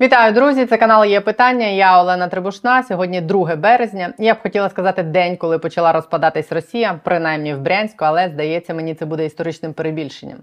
Вітаю, друзі! Це канал є питання. Я Олена Трибушна. Сьогодні 2 березня. Я б хотіла сказати день, коли почала розпадатись Росія, принаймні в Брянську, але здається, мені це буде історичним перебільшенням.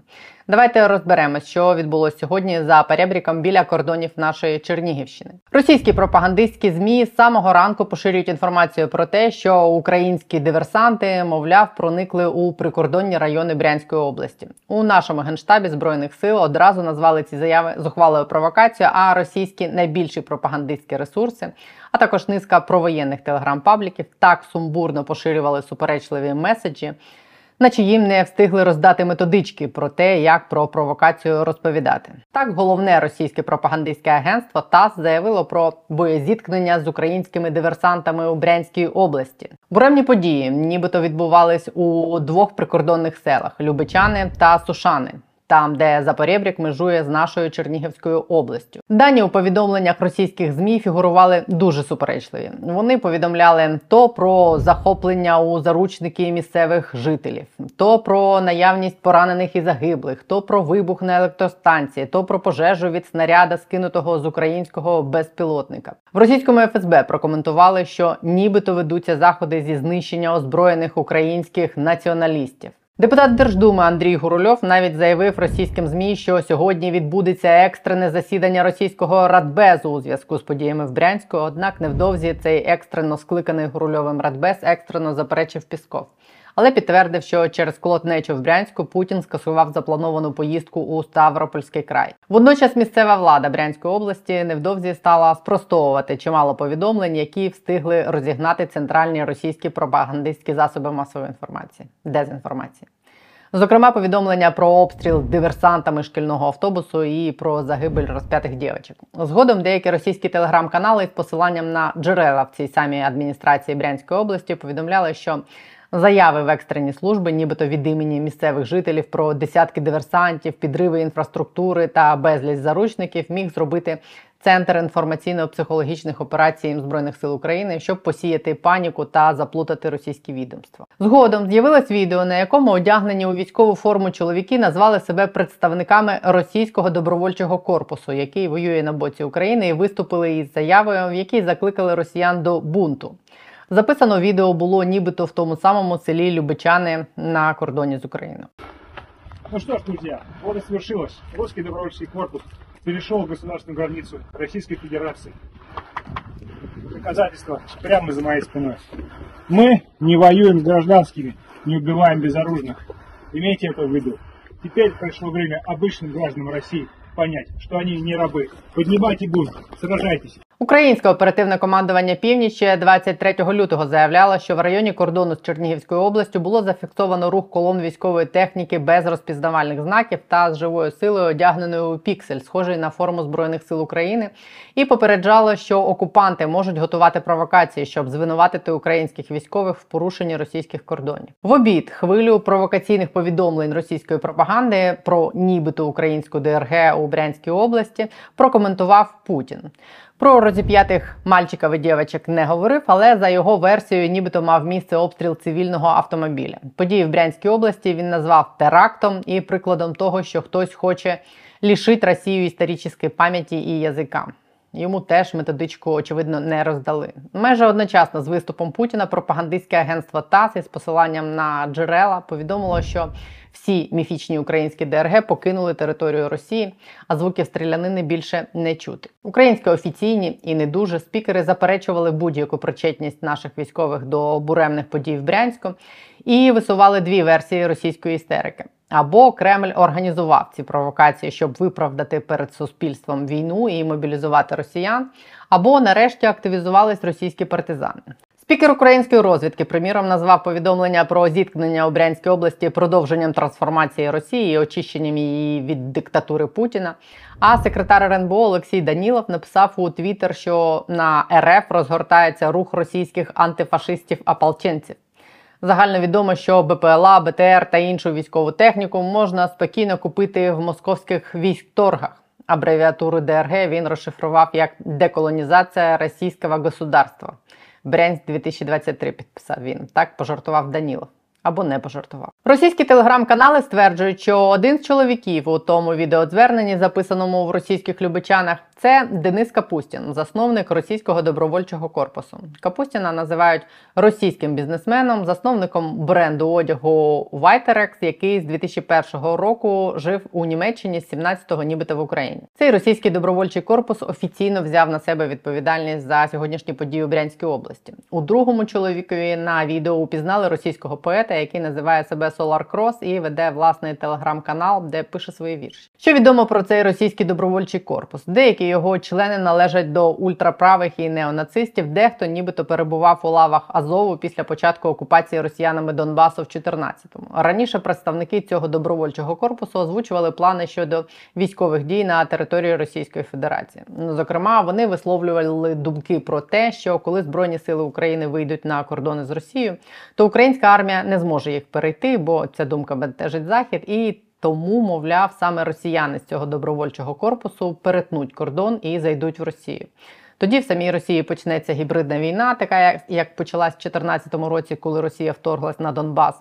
Давайте розберемось, що відбулося сьогодні за перебріком біля кордонів нашої Чернігівщини. Російські пропагандистські змі з самого ранку поширюють інформацію про те, що українські диверсанти, мовляв, проникли у прикордонні райони Брянської області. У нашому генштабі збройних сил одразу назвали ці заяви зухвалою провокацією, а російські найбільші пропагандистські ресурси, а також низка провоєнних телеграм-пабліків так сумбурно поширювали суперечливі меседжі наче їм не встигли роздати методички про те, як про провокацію розповідати. Так, головне російське пропагандистське агентство ТАСС заявило про боєзіткнення з українськими диверсантами у Брянській області. Буремні події, нібито відбувались у двох прикордонних селах Любичани та Сушани там, де Запорєбрік межує з нашою Чернігівською областю. Дані у повідомленнях російських змі фігурували дуже суперечливі. Вони повідомляли то про захоплення у заручники місцевих жителів, то про наявність поранених і загиблих, то про вибух на електростанції, то про пожежу від снаряда, скинутого з українського безпілотника. В російському ФСБ прокоментували, що нібито ведуться заходи зі знищення озброєних українських націоналістів. Депутат Держдуми Андрій Гурульов навіть заявив російським змі, що сьогодні відбудеться екстрене засідання російського радбезу у зв'язку з подіями в Брянську. Однак невдовзі цей екстрено скликаний Гурульовим радбез екстрено заперечив Пісков але підтвердив, що через колотнечу в Брянську Путін скасував заплановану поїздку у Ставропольський край. Водночас місцева влада Брянської області невдовзі стала спростовувати чимало повідомлень, які встигли розігнати центральні російські пропагандистські засоби масової інформації дезінформації. Зокрема, повідомлення про обстріл диверсантами шкільного автобусу і про загибель розп'ятих дівчат. Згодом деякі російські телеграм-канали з посиланням на джерела в цій самій адміністрації Брянської області повідомляли, що Заяви в екстрені служби, нібито від імені місцевих жителів про десятки диверсантів, підриви інфраструктури та безліч заручників міг зробити центр інформаційно-психологічних операцій збройних сил України, щоб посіяти паніку та заплутати російські відомства. Згодом з'явилось відео, на якому одягнені у військову форму чоловіки назвали себе представниками російського добровольчого корпусу, який воює на боці України, і виступили із заявою, в якій закликали росіян до бунту. Записано відео було нібито в тому самому селі Любичани на кордоні з Україною. Ну что ж, друзья, вот и свершилось. Русский добровольческий корпус перешел государственную границу Российской Федерации. Доказательства прямо за моей спиной. Мы не воюем с гражданскими, не убиваем безоружных. Имейте это в виду. Теперь пришло время обычным гражданам России понять, что они не рабы. Поднимайте бунт, сражайтесь. Українське оперативне командування Північ 23 лютого заявляло, що в районі кордону з Чернігівською областю було зафіксовано рух колон військової техніки без розпізнавальних знаків та з живою силою одягненою у піксель, схожий на форму збройних сил України, і попереджало, що окупанти можуть готувати провокації, щоб звинуватити українських військових в порушенні російських кордонів. В обід хвилю провокаційних повідомлень російської пропаганди про нібито українську ДРГ у Брянській області прокоментував Путін. Про розіп'ятих мальчиків і дівчаток не говорив, але за його версією, нібито мав місце обстріл цивільного автомобіля. Події в Брянській області він назвав терактом і прикладом того, що хтось хоче лишити Росію історичної пам'яті і язика. Йому теж методичку, очевидно, не роздали. Майже одночасно з виступом Путіна пропагандистське агентство ТАСС із посиланням на джерела повідомило, що всі міфічні українські ДРГ покинули територію Росії, а звуків стрілянини більше не чути. Українські офіційні і не дуже спікери заперечували будь-яку причетність наших військових до буремних подій в Брянську і висували дві версії російської істерики. Або Кремль організував ці провокації, щоб виправдати перед суспільством війну і мобілізувати росіян, або нарешті активізувались російські партизани. Спікер української розвідки, приміром, назвав повідомлення про зіткнення у Брянській області продовженням трансформації Росії і очищенням її від диктатури Путіна. А секретар РНБО Олексій Данілов написав у Твіттер, що на РФ розгортається рух російських антифашистів-ополченців. Загально відомо, що БПЛА, БТР та іншу військову техніку можна спокійно купити в московських військторгах. Абревіатуру ДРГ він розшифрував як деколонізація російського государства. Брянськ 2023 підписав він. Так пожартував Данілов. Або не пожартував. Російські телеграм-канали стверджують, що один з чоловіків у тому відеозверненні, записаному в російських Любичанах, це Денис Капустін, засновник російського добровольчого корпусу. Капустіна називають російським бізнесменом, засновником бренду одягу Whiterex, який з 2001 року жив у Німеччині з 17-го, нібито в Україні. Цей російський добровольчий корпус офіційно взяв на себе відповідальність за сьогоднішні події у Брянській області. У другому чоловікові на відео упізнали російського поета, який називає себе Solar Cross і веде власний телеграм-канал, де пише свої вірші. Що відомо про цей російський добровольчий корпус? Деякі його члени належать до ультраправих і неонацистів, дехто нібито перебував у лавах Азову після початку окупації росіянами Донбасу в 14-му. Раніше представники цього добровольчого корпусу озвучували плани щодо військових дій на території Російської Федерації. Ну, зокрема, вони висловлювали думки про те, що коли збройні сили України вийдуть на кордони з Росією, то українська армія не зможе їх перейти, бо ця думка бентежить захід і. Тому, мовляв, саме росіяни з цього добровольчого корпусу перетнуть кордон і зайдуть в Росію. Тоді в самій Росії почнеться гібридна війна, така як, як почалась в 2014 році, коли Росія вторглась на Донбас.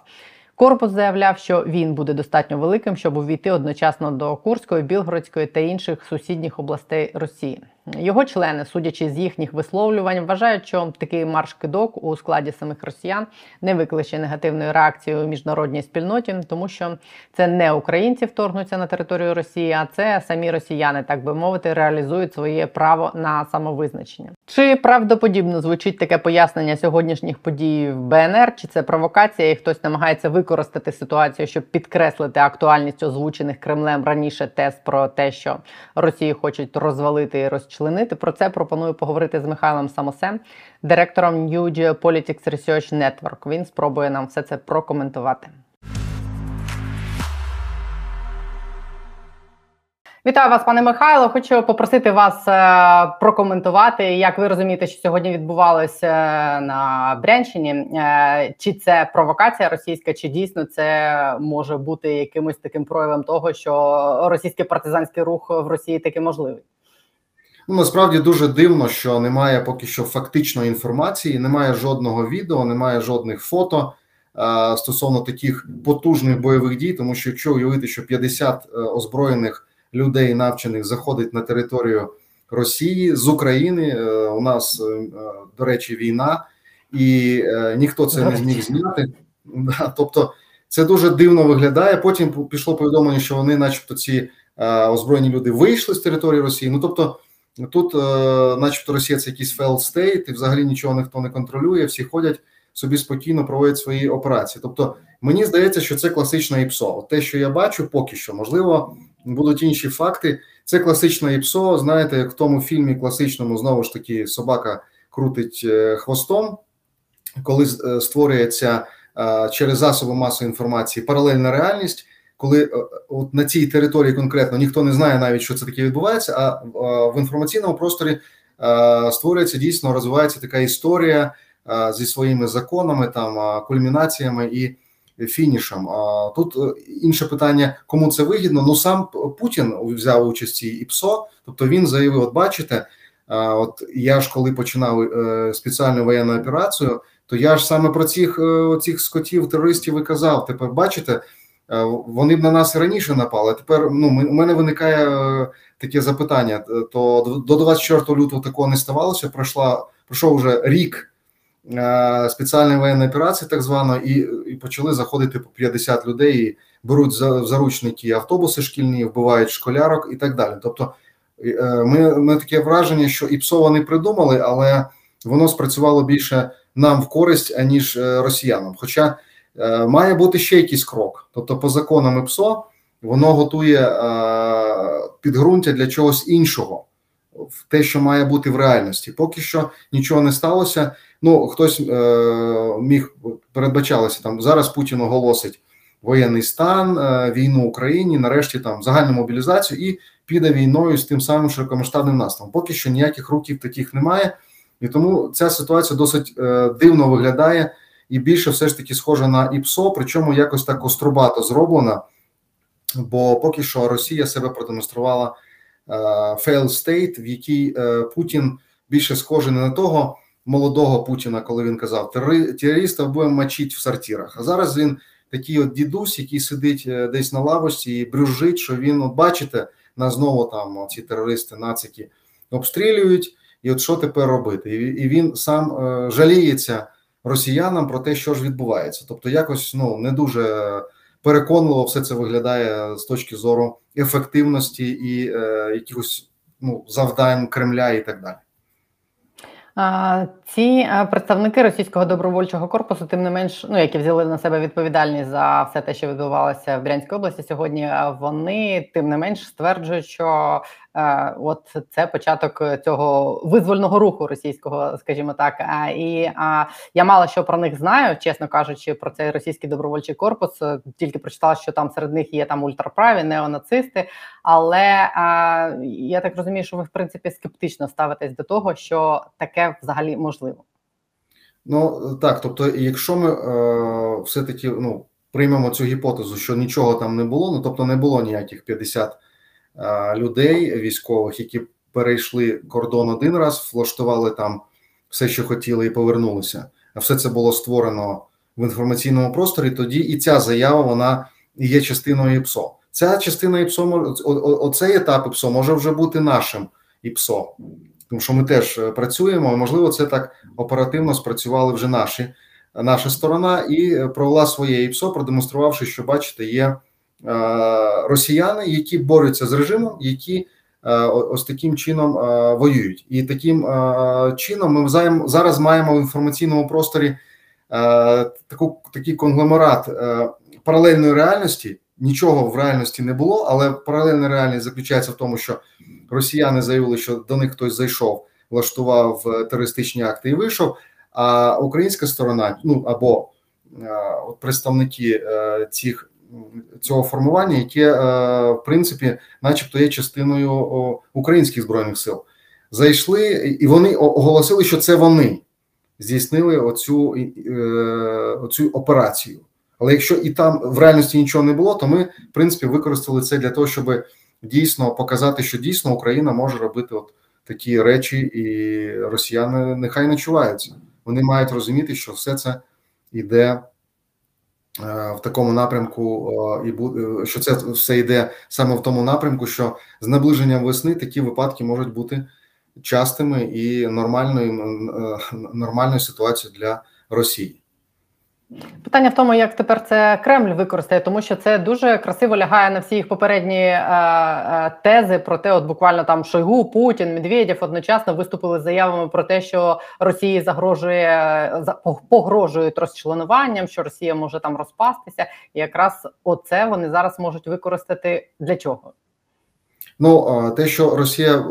Корпус заявляв, що він буде достатньо великим, щоб увійти одночасно до Курської, Білгородської та інших сусідніх областей Росії. Його члени, судячи з їхніх висловлювань, вважають, що такий марш-кидок у складі самих росіян не викличе негативної реакції у міжнародній спільноті, тому що це не українці вторгнуться на територію Росії, а це самі росіяни, так би мовити, реалізують своє право на самовизначення. Чи правдоподібно звучить таке пояснення сьогоднішніх подій в БНР? Чи це провокація, і хтось намагається використати ситуацію, щоб підкреслити актуальність озвучених Кремлем раніше тез про те, що Росію хочуть розвалити і розчленити? Про це пропоную поговорити з Михайлом Самосем, директором New Geopolitics Research Network. Він спробує нам все це прокоментувати. Вітаю вас, пане Михайло. Хочу попросити вас е, прокоментувати, як ви розумієте, що сьогодні відбувалося на Брянщині. Е, чи це провокація російська, чи дійсно це може бути якимось таким проявом того, що російський партизанський рух в Росії таки можливий? Ну, насправді дуже дивно, що немає поки що фактичної інформації, немає жодного відео, немає жодних фото е, стосовно таких потужних бойових дій, тому що якщо уявити, що 50 е, озброєних людей навчених заходить на територію Росії з України, е, у нас, е, до речі, війна, і е, ніхто це не зміг зняти. Тобто це дуже дивно виглядає. Потім пішло повідомлення, що вони, начебто, ці е, озброєні люди вийшли з території Росії. Ну тобто. Тут, е, начебто, Росія це якийсь failed state, і взагалі нічого ніхто не контролює, всі ходять собі спокійно проводять свої операції. Тобто, мені здається, що це класичне ІПСО. Те, що я бачу, поки що, можливо, будуть інші факти. Це класичне ІПСО. Знаєте, як в тому фільмі класичному знову ж таки собака крутить е, хвостом, коли е, створюється через засоби масової інформації паралельна реальність коли е, от на цій території конкретно ніхто не знає навіть, що це таке відбувається, а в інформаційному просторі створюється дійсно розвивається така історія зі своїми законами, там кульмінаціями і фінішем. Тут е, інше питання, кому це вигідно. Ну сам Путін взяв участь цій ІПСО, тобто він заявив: от бачите, от я ж коли починав е, спеціальну воєнну операцію, то я ж саме про цих цих скотів терористів і казав. Тепер бачите. Е, вони б на нас раніше напали. а Тепер ну у мене виникає е, таке запитання: е, то до 24 лютого такого не ставалося. Пройшла пройшов вже рік спеціальної воєнної операції, так звано, і і почали заходити по 50 людей, і беруть в заручники автобуси шкільні, вбивають школярок і так далі. Тобто, ми, ми таке враження, що ІПСО вони придумали, але воно спрацювало більше нам в користь аніж росіянам. Хоча має бути ще якийсь крок. Тобто, по законам ІПСО воно готує е, підґрунтя для чогось іншого, в те, що має бути в реальності. Поки що нічого не сталося. Ну хтось е, міг передбачалося там зараз. Путін оголосить воєнний стан, війну Україні, нарешті там загальну мобілізацію і піде війною з тим самим широкомасштабним наступом. Поки що ніяких руків таких немає, і тому ця ситуація досить дивно виглядає і більше все ж таки схожа на ІПСО, причому якось так острубато зроблена. Бо поки що Росія себе продемонструвала е, failed state, в якій е, Путін більше схожий не на того молодого Путіна, коли він казав, терористів будемо мочити в сортирах. А зараз він такий от дідусь, який сидить десь на лавочці і брюжить, що він, от бачите, на знову там ці терористи, нацики обстрілюють, і от що тепер робити? І він сам жаліється росіянам про те, що ж відбувається. Тобто, якось ну не дуже переконливо все це виглядає з точки зору ефективності і е, якихось ну завдань Кремля і так далі. Ці представники російського добровольчого корпусу, тим не менш, ну які взяли на себе відповідальність за все те, що відбувалося в Брянській області сьогодні. Вони тим не менш стверджують, що Е, от це початок цього визвольного руху російського, скажімо так. І я мало що про них знаю, чесно кажучи, про цей російський добровольчий корпус. Е, тільки прочитала, що там серед них є там ультраправі, неонацисти. Але я так розумію, що ви в принципі скептично ставитесь до того, що таке взагалі можливо. Ну так, тобто, якщо ми е, все таки ну приймемо цю гіпотезу, що нічого там не було, ну тобто не було ніяких 50 людей військових, які перейшли кордон один раз, влаштували там все, що хотіли, і повернулися. А все це було створено в інформаційному просторі. Тоді і ця заява вона є частиною ІПСО. Ця частина ІПСО, оцей етап ІПСО може вже бути нашим ІПСО, тому що ми теж е, працюємо. Можливо, це так оперативно спрацювали вже наші. Наша сторона і провела своє ІПСО, продемонструвавши, що бачите, є Е, росіяни, які борються з режимом, які е, ось таким чином е, воюють, і таким чином ми зараз маємо в інформаційному просторі таку такий конгломерат паралельної реальності. Нічого в реальності не було, але паралельна реальність заключається в тому, що росіяни заявили, що до них хтось зайшов, влаштував терористичні акти і вийшов. А українська сторона, ну або от представники цих цього формування, яке е, в принципі, начебто, є частиною українських збройних сил. Зайшли і вони оголосили, що це вони здійснили оцю, е, оцю операцію. Але якщо і там в реальності нічого не було, то ми в принципі використали це для того, щоб дійсно показати, що дійсно Україна може робити от такі речі, і росіяни нехай не чуваються. Вони мають розуміти, що все це йде Е, в такому напрямку, і буде що це все йде саме в тому напрямку, що з наближенням весни такі випадки можуть бути частими і нормальною е, нормальною ситуацією для Росії. Питання в тому, як тепер це Кремль використає, тому що це дуже красиво лягає на всі їх попередні е, е, тези про те, от буквально там Шойгу, Путін, Медведєв одночасно виступили з заявами про те, що Росії загрожує погрожують розчленуванням, що Росія може там розпастися, і якраз оце вони зараз можуть використати для чого. Ну те, що Росія е,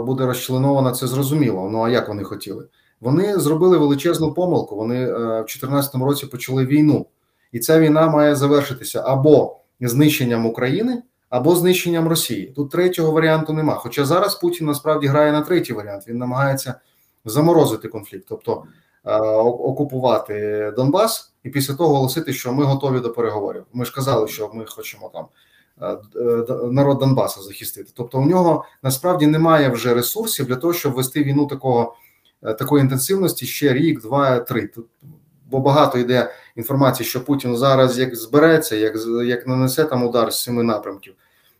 буде розчленована, це зрозуміло. Ну а як вони хотіли? Вони зробили величезну помилку. Вони е, в 2014 році почали війну, і ця війна має завершитися або знищенням України, або знищенням Росії. Тут третього варіанту нема. Хоча зараз Путін насправді грає на третій варіант. Він намагається заморозити конфлікт, тобто е, окупувати Донбас, і після того оголосити, що ми готові до переговорів. Ми ж казали, що ми хочемо там. Е, народ Донбаса захистити, тобто у нього насправді немає вже ресурсів для того, щоб вести війну такого такої інтенсивності ще рік, два, три. Тут бо багато йде інформації, що Путін зараз як збереться, як як нанесе там удар з семи напрямків.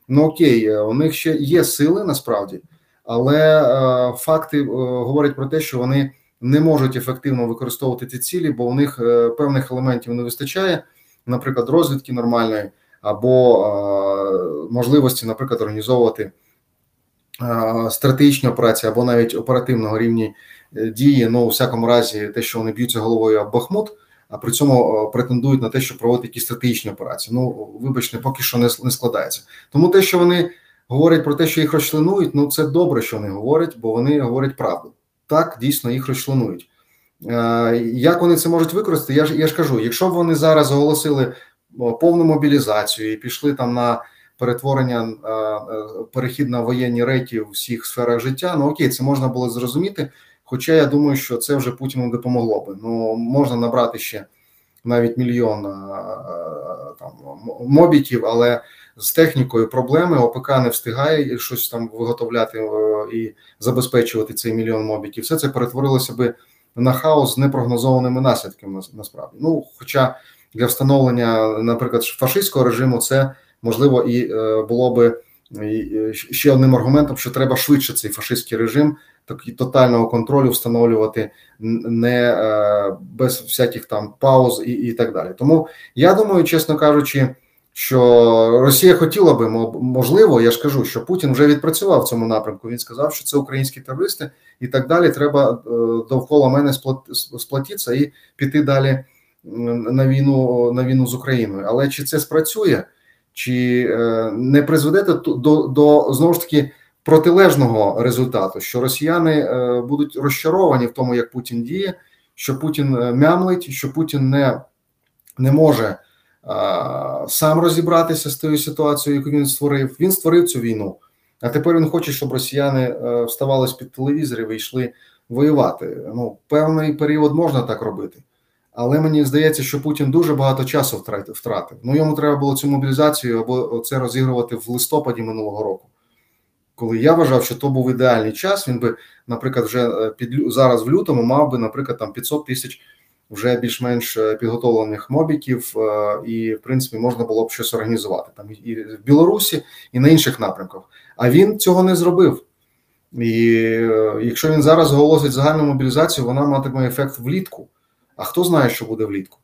Ну окей, е, у них ще є сили насправді, але е, факти е, говорять про те, що вони не можуть ефективно використовувати ці цілі, бо у них е, певних елементів не вистачає, наприклад, розвідки нормальної або е, можливості, наприклад, організовувати стратегічні операції або навіть оперативного рівні Е, дії, ну у всякому разі, те, що вони б'ються головою об Бахмут, а при цьому е, претендують на те, що проводять якісь стратегічні операції. Ну вибачте, поки що не, не складається. Тому те, що вони говорять про те, що їх розчленують, ну це добре, що вони говорять, бо вони говорять правду. Так, дійсно їх розчленують. Е, як вони це можуть використати? Я ж я ж кажу, якщо б вони зараз оголосили повну мобілізацію і пішли там на перетворення перехід на воєнні рейки в всіх сферах життя, ну окей, це можна було зрозуміти. Хоча я думаю, що це вже Путіну допомогло би. Ну можна набрати ще навіть мільйон там мобіків, але з технікою проблеми ОПК не встигає щось там виготовляти і забезпечувати цей мільйон мобіків. Все це перетворилося би на хаос з непрогнозованими наслідками насправді. Ну, хоча для встановлення, наприклад, фашистського режиму, це можливо і було би ще одним аргументом, що треба швидше цей фашистський режим такий тотального контролю встановлювати не без всяких там пауз і, і так далі. Тому я думаю, чесно кажучи що Росія хотіла би можливо, я ж кажу, що Путін вже відпрацював в цьому напрямку. Він сказав, що це українські терористи, і так далі. Треба е, довкола мене сплатитися і піти далі на війну на війну з Україною. Але чи це спрацює, чи е, не призведе до, до знову ж таки протилежного результату, що росіяни е, будуть розчаровані в тому, як Путін діє, що Путін мямлить, що Путін не, не може сам розібратися з тою ситуацією, яку він створив. Він створив цю війну. А тепер він хоче, щоб росіяни е, вставали з під телевізорів і йшли воювати. Ну, певний період можна так робити. Але мені здається, що Путін дуже багато часу втратив. Ну йому треба було цю мобілізацію або це розігрувати в листопаді минулого року. Коли я вважав, що то був ідеальний час, він би, наприклад, вже е, під зараз в лютому мав би, наприклад, там 500 тисяч вже більш-менш е, підготовлених мобіків, е, і в принципі можна було б щось організувати там і в Білорусі, і на інших напрямках. А він цього не зробив. І якщо він зараз оголосить загальну мобілізацію, вона матиме ефект влітку. А хто знає, що буде влітку?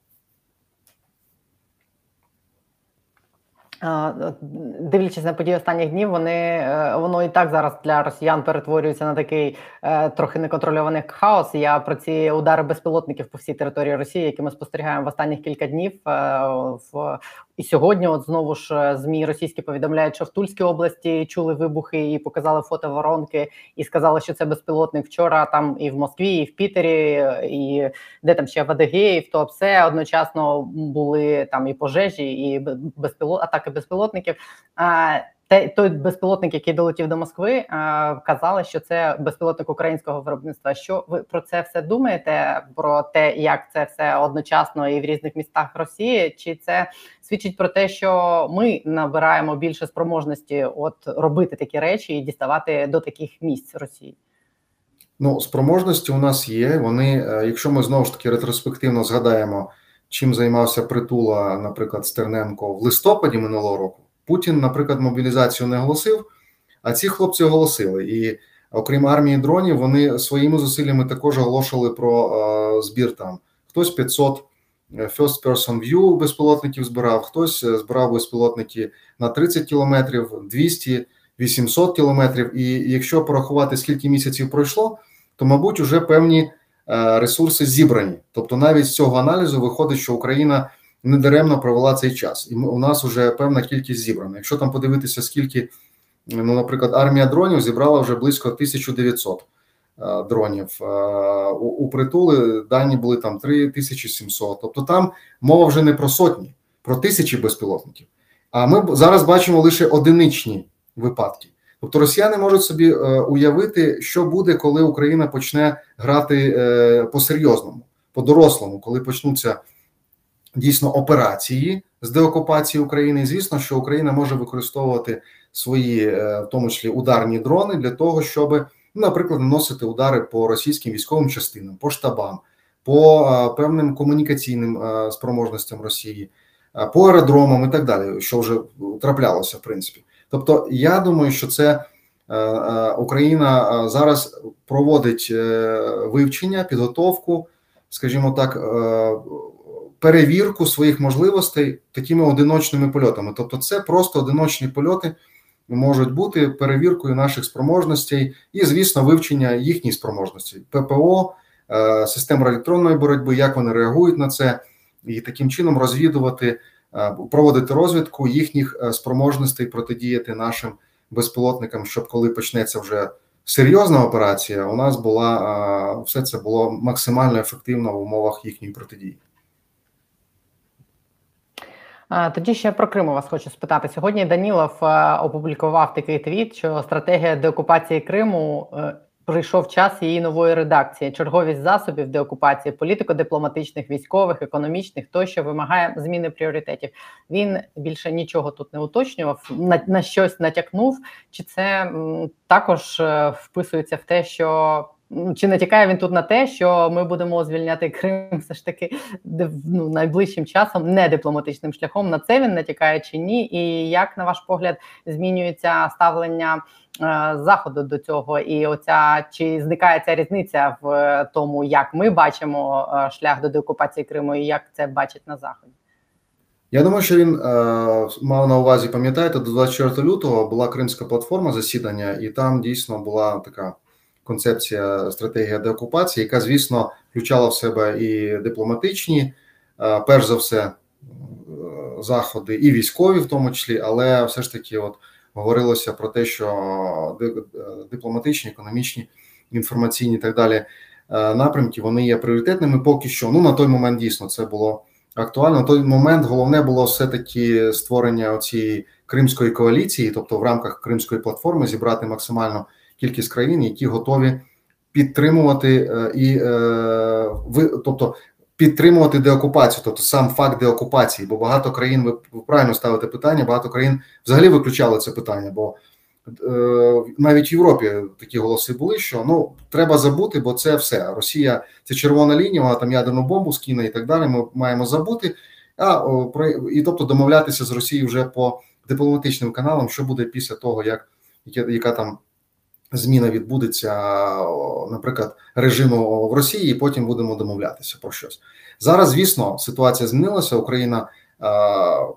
Дивлячись на події останніх днів, вони е, воно і так зараз для росіян перетворюється на такий е, трохи неконтрольований хаос. Я про ці удари безпілотників по всій території Росії, які ми спостерігаємо в останніх кілька днів е, в і сьогодні, от знову ж е, змі російські повідомляють, що в Тульській області чули вибухи і показали фото воронки, і сказали, що це безпілотник вчора. Там і в Москві, і в Пітері, і де там ще в Адегеї, то все одночасно були там і пожежі, і безпіло... атаки безпілотників. Те той безпілотник, який долетів до Москви, е, казали, що це безпілотник українського виробництва. Що ви про це все думаєте? Про те, як це все одночасно і в різних містах Росії? Чи це свідчить про те, що ми набираємо більше спроможності, от робити такі речі і діставати до таких місць Росії? Ну, спроможності у нас є. Вони, е, якщо ми знову ж таки ретроспективно згадаємо, чим займався притула, наприклад, Стерненко в листопаді минулого року. Путін, наприклад, мобілізацію не оголосив, а ці хлопці оголосили. І окрім армії дронів, вони своїми зусиллями також оголошували про е, збір там. Хтось 500 е, first person view безпілотників збирав, хтось е, збирав безпілотники на 30 кілометрів, 200, 800 кілометрів. І якщо порахувати, скільки місяців пройшло, то, мабуть, вже певні ресурси зібрані. Тобто, навіть з цього аналізу виходить, що Україна недаремно провела цей час, і у нас вже певна кількість зібрана. Якщо там подивитися, скільки, ну, наприклад, армія дронів зібрала вже близько 1900 е, дронів. Е, у, у притули дані були там 3700. Тобто там мова вже не про сотні, про тисячі безпілотників. А ми зараз бачимо лише одиничні випадки. Тобто росіяни можуть собі е, уявити, що буде, коли Україна почне грати по серйозному, по дорослому, коли почнуться дійсно операції з деокупації України. І звісно, що Україна може використовувати свої, е, в тому числі ударні дрони, для того, щоб, ну, наприклад, наносити удари по російським військовим частинам, по штабам, по е, певним комунікаційним е, спроможностям Росії, по аеродромам і так далі, що вже траплялося в принципі. Тобто, я думаю, що це. Україна зараз проводить вивчення, підготовку, скажімо так, перевірку своїх можливостей такими одиночними польотами. Тобто, це просто одиночні польоти можуть бути перевіркою наших спроможностей і, звісно, вивчення їхніх спроможностей ППО, е, систем електронної боротьби, як вони реагують на це, і таким чином розвідувати, е, проводити розвідку їхніх е, спроможностей протидіяти нашим безпілотникам, щоб коли почнеться вже. Серйозна операція у нас була все це було максимально ефективно в умовах їхньої протидії. Тоді ще про Крим вас хочу спитати. Сьогодні Данілов е, опублікував такий твіт, що стратегія деокупації Криму е, прийшов час її нової редакції. Черговість засобів деокупації, політико-дипломатичних, військових, економічних тощо вимагає зміни пріоритетів. Він більше нічого тут не уточнював, на, на щось натякнув. Чи це також е, вписується в те, що Чи натякає він тут на те, що ми будемо звільняти Крим все ж таки ну, найближчим часом, не дипломатичним шляхом? На це він натякає чи ні? І як на ваш погляд змінюється ставлення е, заходу до цього? І оця чи зникає ця різниця в тому, як ми бачимо е, шлях до деокупації Криму, і як це бачить на заході? Я думаю, що він е, мав на увазі, пам'ятаєте, до 24 лютого була кримська платформа засідання, і там дійсно була така концепція стратегія деокупації, яка, звісно, включала в себе і дипломатичні, е, перш за все, е, заходи, і військові, в тому числі, але все ж таки, от говорилося про те, що дипломатичні, економічні, інформаційні і так далі напрямки вони є пріоритетними. Поки що ну на той момент дійсно це було актуально. Той момент головне було все таки створення цієї кримської коаліції, тобто в рамках кримської платформи, зібрати максимальну кількість країн, які готові підтримувати е, і е, ви, тобто підтримувати деокупацію, тобто сам факт деокупації. Бо багато країн ви правильно ставите питання, багато країн взагалі виключали це питання. бо Е, навіть в Європі такі голоси були, що ну треба забути, бо це все. Росія це червона лінія, вона там ядерну бомбу скине і так далі. Ми маємо забути. А про і тобто домовлятися з Росією вже по дипломатичним каналам, що буде після того, як яка, яка там зміна відбудеться, наприклад, режиму в Росії, і потім будемо домовлятися про щось зараз. Звісно, ситуація змінилася. Україна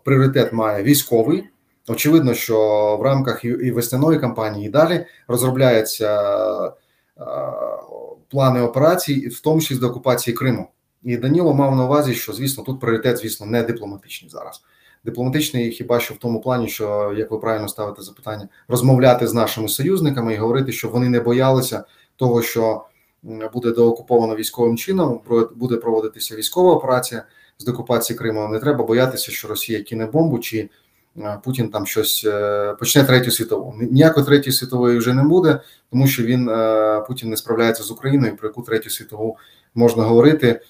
пріоритет має військовий. Очевидно, що в рамках і весняної кампанії і далі розробляються плани операцій, в тому числі з окупації Криму. І Даніло мав на увазі, що звісно тут пріоритет, звісно, не дипломатичний зараз. Дипломатичний хіба що в тому плані, що як ви правильно ставите запитання, розмовляти з нашими союзниками і говорити, щоб вони не боялися того, що буде доокуповано військовим чином, буде проводитися військова операція з деокупації Криму. Не треба боятися, що Росія кине бомбу чи. Путін там щось е, почне третю світову. Ніякої третьої світової вже не буде, тому що він е, Путін не справляється з Україною. Про яку третю світову можна говорити?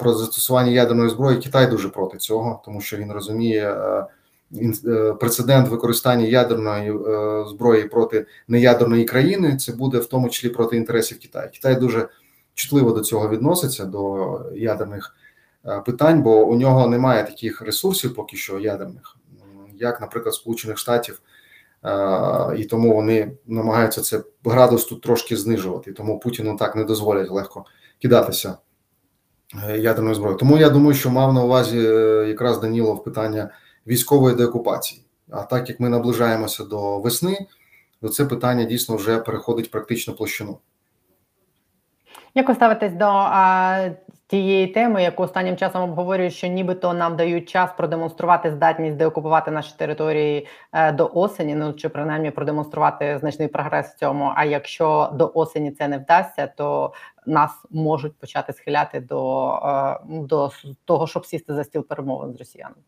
Про застосування ядерної зброї Китай дуже проти цього, тому що він розуміє е, прецедент використання ядерної зброї проти неядерної країни. Це буде в тому числі проти інтересів Китаю. Китай дуже чутливо до цього відноситься до ядерних питань, бо у нього немає таких ресурсів, поки що ядерних як, наприклад, Сполучених Штатів, і тому вони намагаються це градус тут трошки знижувати. Тому Путіну так не дозволять легко кидатися е, зброї. Тому я думаю, що мав на увазі е, якраз Данілов питання військової деокупації. А так як ми наближаємося до весни, то це питання дійсно вже переходить практично площину. Як ви ставитесь до а, тієї теми, яку останнім часом обговорюють, що нібито нам дають час продемонструвати здатність деокупувати наші території е, до осені, ну чи принаймні продемонструвати значний прогрес в цьому. А якщо до осені це не вдасться, то нас можуть почати схиляти до, е, до того, щоб сісти за стіл перемовин з росіянами.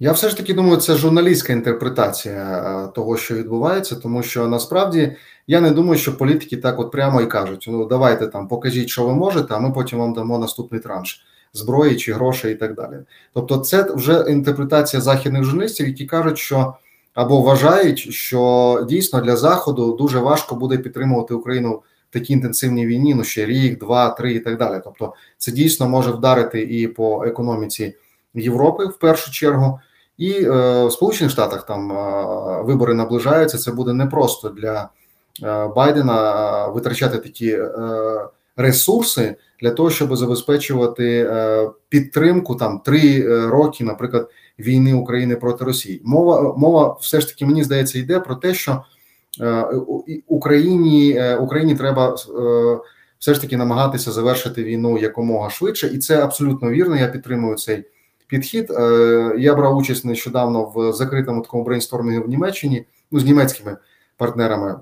Я все ж таки думаю, це журналістська інтерпретація е, того, що відбувається, тому що насправді я не думаю, що політики так от прямо і кажуть: ну давайте там покажіть, що ви можете, а ми потім вам дамо наступний транш зброї чи грошей і так далі. Тобто, це вже інтерпретація західних журналістів, які кажуть, що або вважають, що дійсно для заходу дуже важко буде підтримувати Україну в такій інтенсивній війні, ну ще рік, два, три і так далі. Тобто, це дійсно може вдарити і по економіці Європи в першу чергу. І е, в Сполучених Штатах там е, вибори наближаються. Це буде непросто для е, Байдена витрачати такі ресурси для того, щоб забезпечувати підтримку там три роки, наприклад, війни України проти Росії. Мова мова все ж таки мені здається йде про те, що Україні Україні треба. Все ж таки намагатися завершити війну якомога швидше, і це абсолютно вірно. Я підтримую цей підхід. Е, я брав участь нещодавно в закритому такому брейнстормінгу в Німеччині, ну з німецькими партнерами,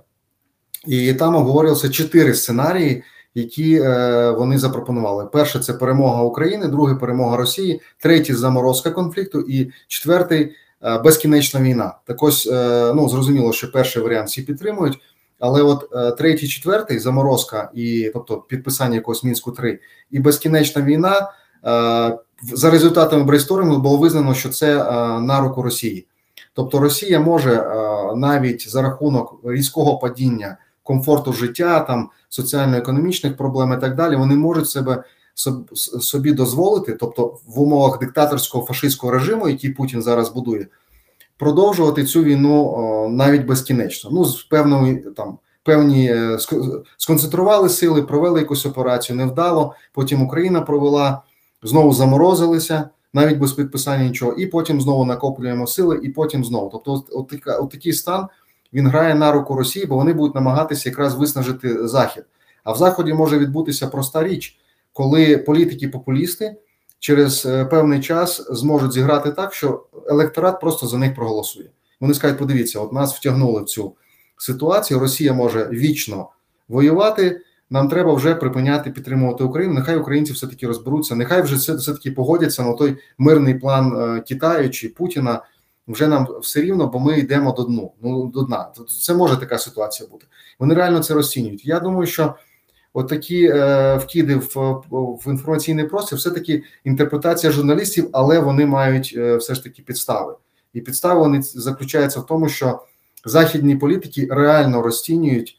і там обговорювалися чотири сценарії, які е, вони запропонували: перше це перемога України, друге перемога Росії, третій заморозка конфлікту, і четвертий е, безкінечна війна. Так ось ну зрозуміло, що перший варіант всі підтримують. Але от третій, четвертий заморозка, і тобто підписання якогось мінську 3 і безкінечна війна за результатами брейсторингу було визнано, що це е, на руку Росії. Тобто Росія може е, навіть за рахунок різкого падіння комфорту життя, там соціально-економічних проблем і так далі, вони можуть себе собі дозволити, тобто в умовах диктаторського фашистського режиму, який Путін зараз будує, продовжувати цю війну навіть безкінечно. Ну з певною там певні е, сконцентрували сили, провели якусь операцію, невдало. Потім Україна провела, знову заморозилися, навіть без підписання нічого, і потім знову накоплюємо сили, і потім знову. Тобто, от, от, от такий стан він грає на руку Росії, бо вони будуть намагатися якраз виснажити Захід. А в Заході може відбутися проста річ, коли політики-популісти через е, певний час зможуть зіграти так, що електорат просто за них проголосує. Вони скажуть: подивіться, от нас втягнули в цю ситуацію. Росія може вічно воювати. Нам треба вже припиняти підтримувати Україну. Нехай українці все таки розберуться. Нехай вже все, все таки погодяться на той мирний план е, Китаю чи Путіна. Вже нам все рівно, бо ми йдемо до дну. Ну до дна. Це може така ситуація бути. Вони реально це розцінюють. Я думаю, що отакі е, вкиди в, в інформаційний простір, все таки інтерпретація журналістів, але вони мають е, все ж таки підстави. І підстави вони заключаються в тому, що західні політики реально розцінюють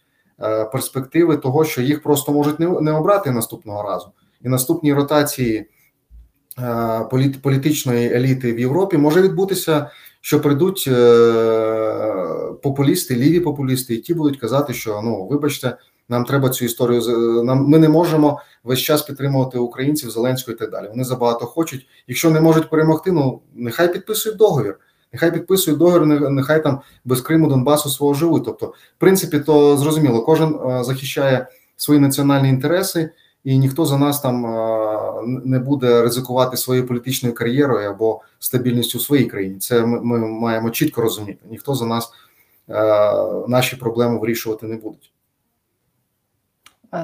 перспективи того, що їх просто можуть не, обрати наступного разу, і наступні ротації е, політ, політичної еліти в Європі може відбутися, що прийдуть е, популісти, ліві популісти, і ті будуть казати, що ну вибачте. Нам треба цю історію нам. Ми не можемо весь час підтримувати українців Зеленського і так далі. Вони забагато хочуть. Якщо не можуть перемогти, ну нехай підписують договір. Нехай підписують договір, нехай там без Криму Донбасу свого живуть. Тобто, в принципі, то зрозуміло, кожен е, захищає свої національні інтереси, і ніхто за нас там е, не буде ризикувати своєю політичною кар'єрою або стабільністю в своїй країні. Це ми, ми маємо чітко розуміти. Ніхто за нас е, наші проблеми вирішувати не будуть.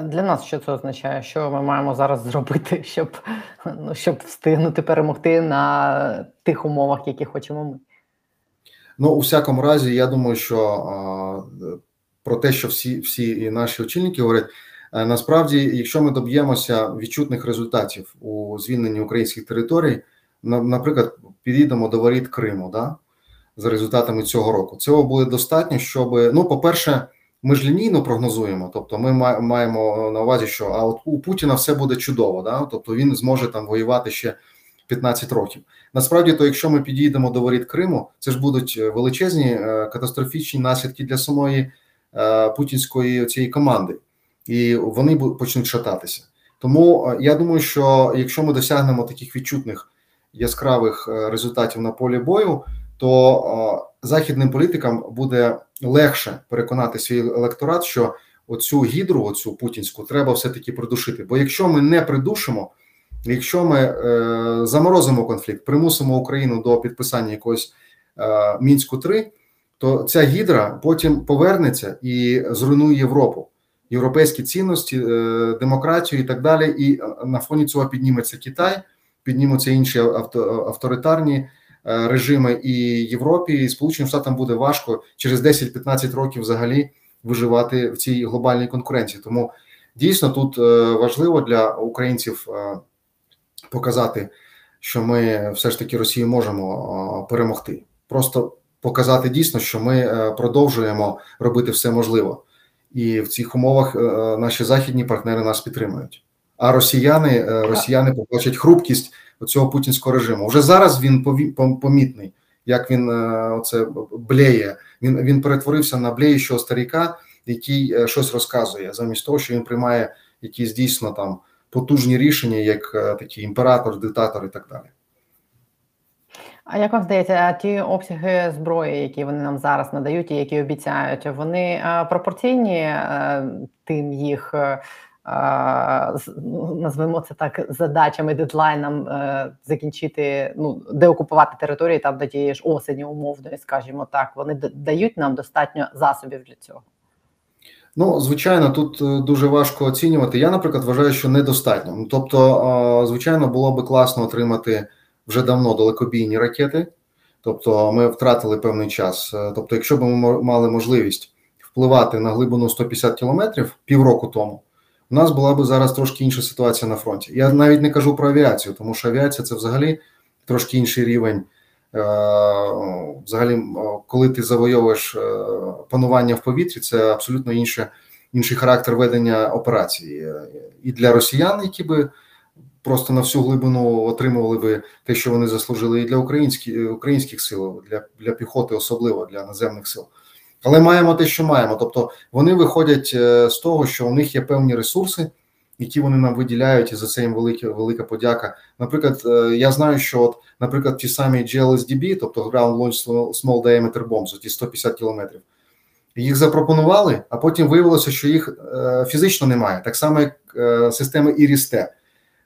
Для нас що це означає? Що ми маємо зараз зробити, щоб ну, щоб встигнути перемогти на тих умовах, які хочемо ми? Ну, у всякому разі, я думаю, що про те, що всі всі наші очільники говорять, а, насправді, якщо ми доб'ємося відчутних результатів у звільненні українських територій, на, наприклад, підійдемо до воріт Криму, да, за результатами цього року, цього буде достатньо, щоб ну, по-перше, ми ж лінійно прогнозуємо, тобто ми маємо на увазі, що а от у Путіна все буде чудово, да, тобто він зможе там воювати ще. 15 років. Насправді, то якщо ми підійдемо до воріт Криму, це ж будуть е, величезні е, катастрофічні наслідки для самої е, путінської цієї команди, і вони почнуть шататися. Тому я думаю, що якщо ми досягнемо таких відчутних яскравих результатів на полі бою, то західним політикам буде легше переконати свій електорат, що оцю гідру, оцю путінську, треба все таки придушити. Бо якщо ми не придушимо. Якщо ми е, заморозимо конфлікт, примусимо Україну до підписання якогось е, мінську 3 то ця гідра потім повернеться і зруйнує Європу, європейські цінності, е, демократію і так далі. І е, на фоні цього підніметься Китай, піднімуться інші авто, авторитарні е, режими і Європі, і Сполученим Штатам буде важко через 10-15 років взагалі виживати в цій глобальній конкуренції. Тому дійсно тут е, важливо для українців. Е, показати, що ми все ж таки Росію можемо перемогти. Просто показати дійсно, що ми е, продовжуємо робити все можливе, і в цих умовах е, наші західні партнери нас підтримують. А росіяни е, росіяни побачать хрупкість цього путінського режиму. Вже зараз він помітний, як він оце блеє. Він він перетворився на блеючого старіка, який щось розказує, замість того, що він приймає якісь дійсно там потужні рішення, як е, такий імператор, диктатор і так далі. А як вам здається, ті обсяги зброї, які вони нам зараз надають і які обіцяють, вони е, пропорційні е, тим їх назвемо це так задачами, дедлайнам закінчити, ну деокупувати території там до тієї ж осені умовної, скажімо так, вони дають нам достатньо засобів для цього. Ну, звичайно, тут е, дуже важко оцінювати. Я, наприклад, вважаю, що недостатньо. Ну, тобто, звичайно, було би класно отримати вже давно далекобійні ракети. Тобто, ми втратили певний час. Е, тобто, якщо б ми мали можливість впливати на глибину 150 кілометрів півроку тому, у нас була б зараз трошки інша ситуація на фронті. Я навіть не кажу про авіацію, тому що авіація це взагалі трошки інший рівень. Е, взагалі, коли ти завойовуєш панування в повітрі, це абсолютно інше інший характер ведення операції Е, і для росіян, які би просто на всю глибину отримували би те, що вони заслужили, і для українських українських сил, для, для піхоти, особливо для наземних сил. Але маємо те, що маємо. Тобто вони виходять е, з того, що у них є певні ресурси, які вони нам виділяють, і за це їм велика, велика подяка. Наприклад, е, я знаю, що от, наприклад, ті самі GLSDB, тобто Ground Launch Small Diameter Bombs, ті 150 кілометрів, їх запропонували, а потім виявилося, що їх е, фізично немає. Так само, як е, системи IRIS-T.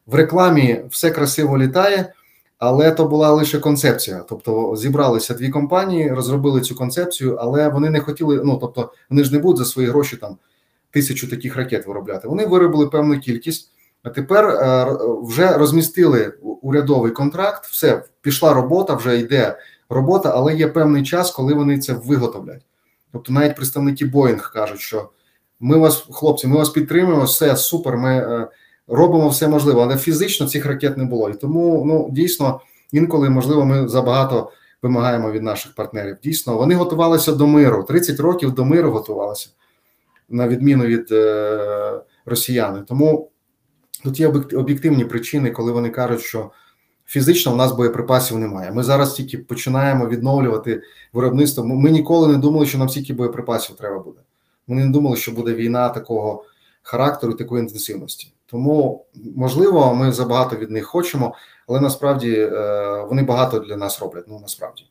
В рекламі все красиво літає, але то була лише концепція. Тобто зібралися дві компанії, розробили цю концепцію, але вони не хотіли. Ну тобто, вони ж не будуть за свої гроші там тисячу таких ракет виробляти. Вони виробили певну кількість, а тепер е, вже розмістили урядовий контракт. Все пішла робота, вже йде робота, але є певний час, коли вони це виготовлять. Тобто, навіть представники Боїнг кажуть, що ми вас, хлопці, ми вас підтримуємо, все супер. Ми е, робимо все можливе, але фізично цих ракет не було. І тому ну дійсно інколи можливо ми забагато вимагаємо від наших партнерів. Дійсно, вони готувалися до миру. 30 років до миру готувалися, на відміну від е, росіяни. Тому тут є об'єктивні причини, коли вони кажуть, що фізично в нас боєприпасів немає. Ми зараз тільки починаємо відновлювати виробництво. Ми ніколи не думали, що нам стільки боєприпасів треба буде. Ми не думали, що буде війна такого характеру, такої інтенсивності. Тому можливо, ми забагато від них хочемо, але насправді вони багато для нас роблять. Ну насправді,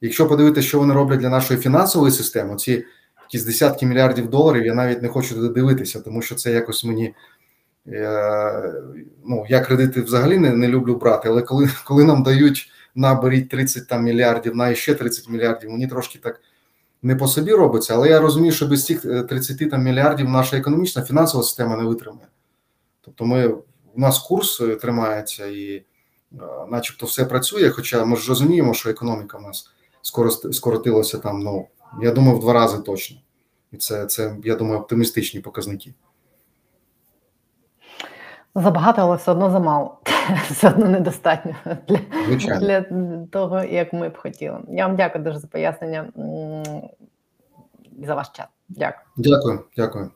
якщо подивитися, що вони роблять для нашої фінансової системи, ці якісь десятки мільярдів доларів, я навіть не хочу туди дивитися, тому що це якось мені. Ну, я кредити взагалі не не люблю брати, але коли коли нам дають наберіть 30 там мільярдів, на ще 30 мільярдів, мені трошки так не по собі робиться. Але я розумію, що без цих 30 там мільярдів наша економічна фінансова система не витримає. Тобто, ми у нас курс тримається і, начебто, все працює. Хоча ми ж розуміємо, що економіка в нас скоротилася там. Ну я думаю, в два рази точно, і це це я думаю, оптимістичні показники. Забагато, але все одно замало. Все одно недостатньо для, для того, як ми б хотіли. Я вам дякую дуже за пояснення і за ваш час. Дякую. Дякую, дякую.